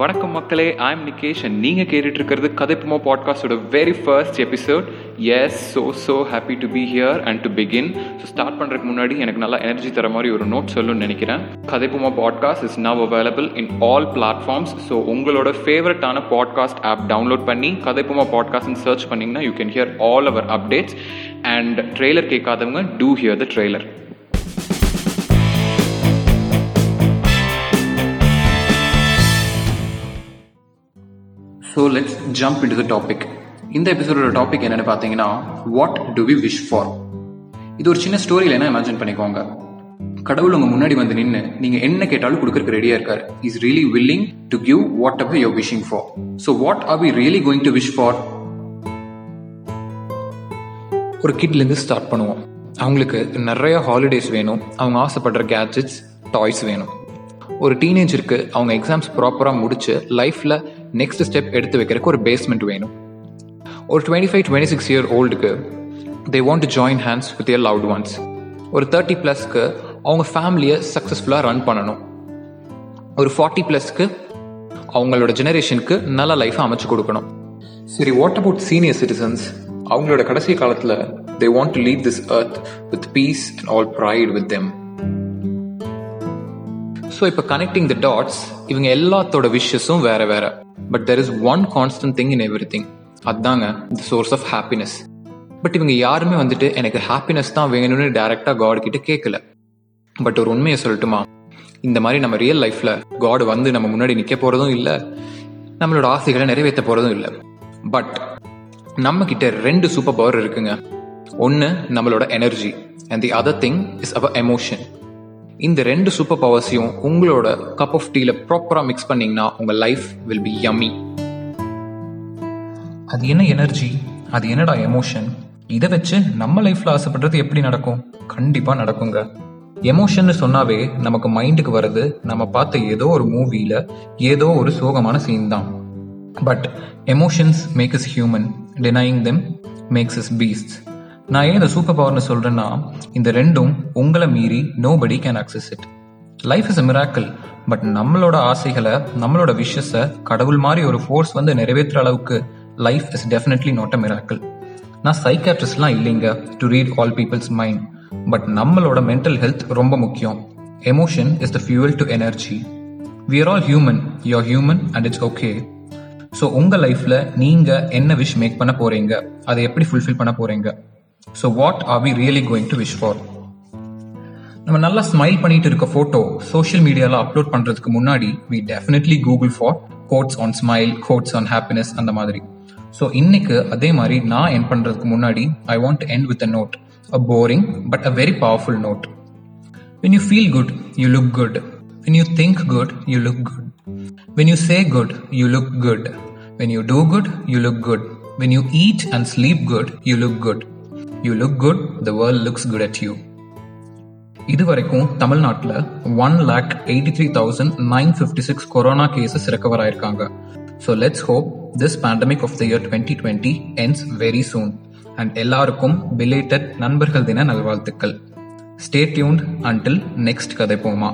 வணக்கம் மக்களே I'm Nikesh and நீங்கள் கேட்டுட்டு இருக்கிறது கதைப்புமா பாட்காஸ்டோட very first episode yes so so happy to be here and to begin so start பண்ணுறதுக்கு முன்னாடி எனக்கு நல்லா எனர்ஜி தர மாதிரி ஒரு நோட் சொல்லணும்னு நினைக்கிறேன். Kathaippoma podcast is now available in all platforms so உங்களோட ஃபேவரட்டான பாட்காஸ்ட் ஆப் டவுன்லோட் பண்ணி கதைப்புமா பாட்காஸ்ட்னு சர்ச் பண்ணிங்கன்னா you can hear all our updates and trailer கேட்காதவங்க to hear the trailer so let's jump into the topic இந்த எபிசோடோட topic என்னென்னு பார்த்தீங்கன்னா what do we wish for இது ஒரு சின்ன ஸ்டோரியில் என்ன இமேஜின் பண்ணிக்கோங்க. கடவுள் உங்க முன்னாடி வந்து நின்று நீங்க என்ன கேட்டாலும் கொடுக்கறதுக்கு ரெடியா இருக்காரு. Is really willing to give what our your wishing for so what are we really going to wish for ஒரு கிட்லேருந்து ஸ்டார்ட் பண்ணுவோம். அவங்களுக்கு நிறைய ஹாலிடேஸ் வேணும். அவங்க ஆசைப்படுற கேட்ஜெட்ஸ் டாய்ஸ் வேணும். ஒரு டீனேஜருக்கு அவங்க எக்ஸாம்ஸ் ப்ராப்பராக முடிச்சு லைஃப்பில் நெக்ஸ்ட் ஸ்டெப் எடுத்து வைக்கிறதுக்கு ஒரு பேஸ்மெண்ட் வேணும். ஒரு twenty five twenty six year ஓல்டுக்கு they want to join hands with their loved ones ஒரு தேர்ட்டி ப்ளஸ்க்கு அவங்க ஃபேமிலியை சக்ஸஸ்ஃபுல்லாக ரன் பண்ணணும். ஒரு ஃபார்ட்டி ப்ளஸ்க்கு அவங்களோட ஜெனரேஷனுக்கு நல்ல லைஃப்பை அமைச்சு கொடுக்கணும். சரி வாட் அபவுட் சீனியர் சிட்டிசன்ஸ் அவங்களோட கடைசி காலத்தில் they want to leave this earth with peace and all pride with them so இப்போ கனெக்டிங் த டாட்ஸ் இவங்க எல்லாத்தோட விஷஸும் வேற வேற. But there is one constant thing in everything அதுதாங்க the source of happiness but இவங்க யாருமே வந்துட்டு எனக்கு ஹாப்பினஸ் தான் வேணும்னு டைரக்டா காட் கிட்ட கேட்கல பட் ஒரு உண்மையை சொல்லட்டுமா? இந்த மாதிரி நம்ம ரியல் லைஃப்ல காட் வந்து நம்ம முன்னாடி நிக்க போறதும் இல்லை நம்மளோட ஆசைகளை நிறைவேற்ற போறதும் இல்லை. பட் நம்ம கிட்ட ரெண்டு சூப்பர் பவர் இருக்குங்க. ஒன்று நம்மளோட energy and the other thing is our emotion இந்த ரெண்டு சூப்பர் பவர்ஸையும் உங்களோட கப் ஆஃப் டீல ப்ராப்பராக மிக்ஸ் பண்ணிங்கன்னா உங்கள் லைஃப் வில் பி யம்மி அது என்ன எனர்ஜி அது என்னடா எமோஷன் இதை வச்சு நம்ம லைஃப்ல ஆசைப்படுறது எப்படி நடக்கும்? கண்டிப்பா நடக்குங்க. எமோஷன் சொன்னாவே நமக்கு மைண்டுக்கு வர்றது நம்ம பார்த்த ஏதோ ஒரு மூவியில ஏதோ ஒரு சோகமான சீன் தான். But emotions make is human denying them makes is beast நான் ஏன் இந்த சூப்பர் பவர்னு சொல்கிறேன்னா இந்த ரெண்டும் உங்களை மீறி nobody can access it life is a miracle but நம்மளோட ஆசைகளை நம்மளோட விஷஸை கடவுள் மாதிரி ஒரு ஃபோர்ஸ் வந்து நிறைவேற்றுற அளவுக்கு life is definitely not a miracle நான் சைக்காட்ரிஸ்ட்லாம் இல்லைங்க to read all people's mind but நம்மளோட மென்டல் ஹெல்த் ரொம்ப முக்கியம். Emotion is the fuel to energy we are all human you are human and it's okay so உங்கள் லைஃப்பில் நீங்கள் என்ன விஷ் மேக் பண்ண போகிறீங்க அதை எப்படி ஃபுல்ஃபில் பண்ண போகிறீங்க so what are we really going to wish for நம்ம நல்லா ஸ்மைல் பண்ணிட்டு இருக்க போட்டோ சோஷியல் மீடியால அப்லோட் பண்றதுக்கு முன்னாடி we definitely Google for quotes on smile quotes on happiness அந்த மாதிரி. ஸோ இன்னைக்கு அதே மாதிரி நான் என் பண்றதுக்கு முன்னாடி I want end with a note a boring but a very powerful note when you feel good you look good when you think good you look good when you say good you look good when you do good you look good when you eat and sleep good you look good you look good the world looks good at you இது வரைக்கும் தமிழ்நாட்டில் one lakh eighty three thousand nine fifty six corona cases recover ஆயிருக்காங்க. So let's hope this pandemic of the year twenty twenty ends very soon and எல்லாருக்கும் belated நண்பர்கள் தின நல்வாழ்த்துக்கள். Stay tuned until next கதை போமா.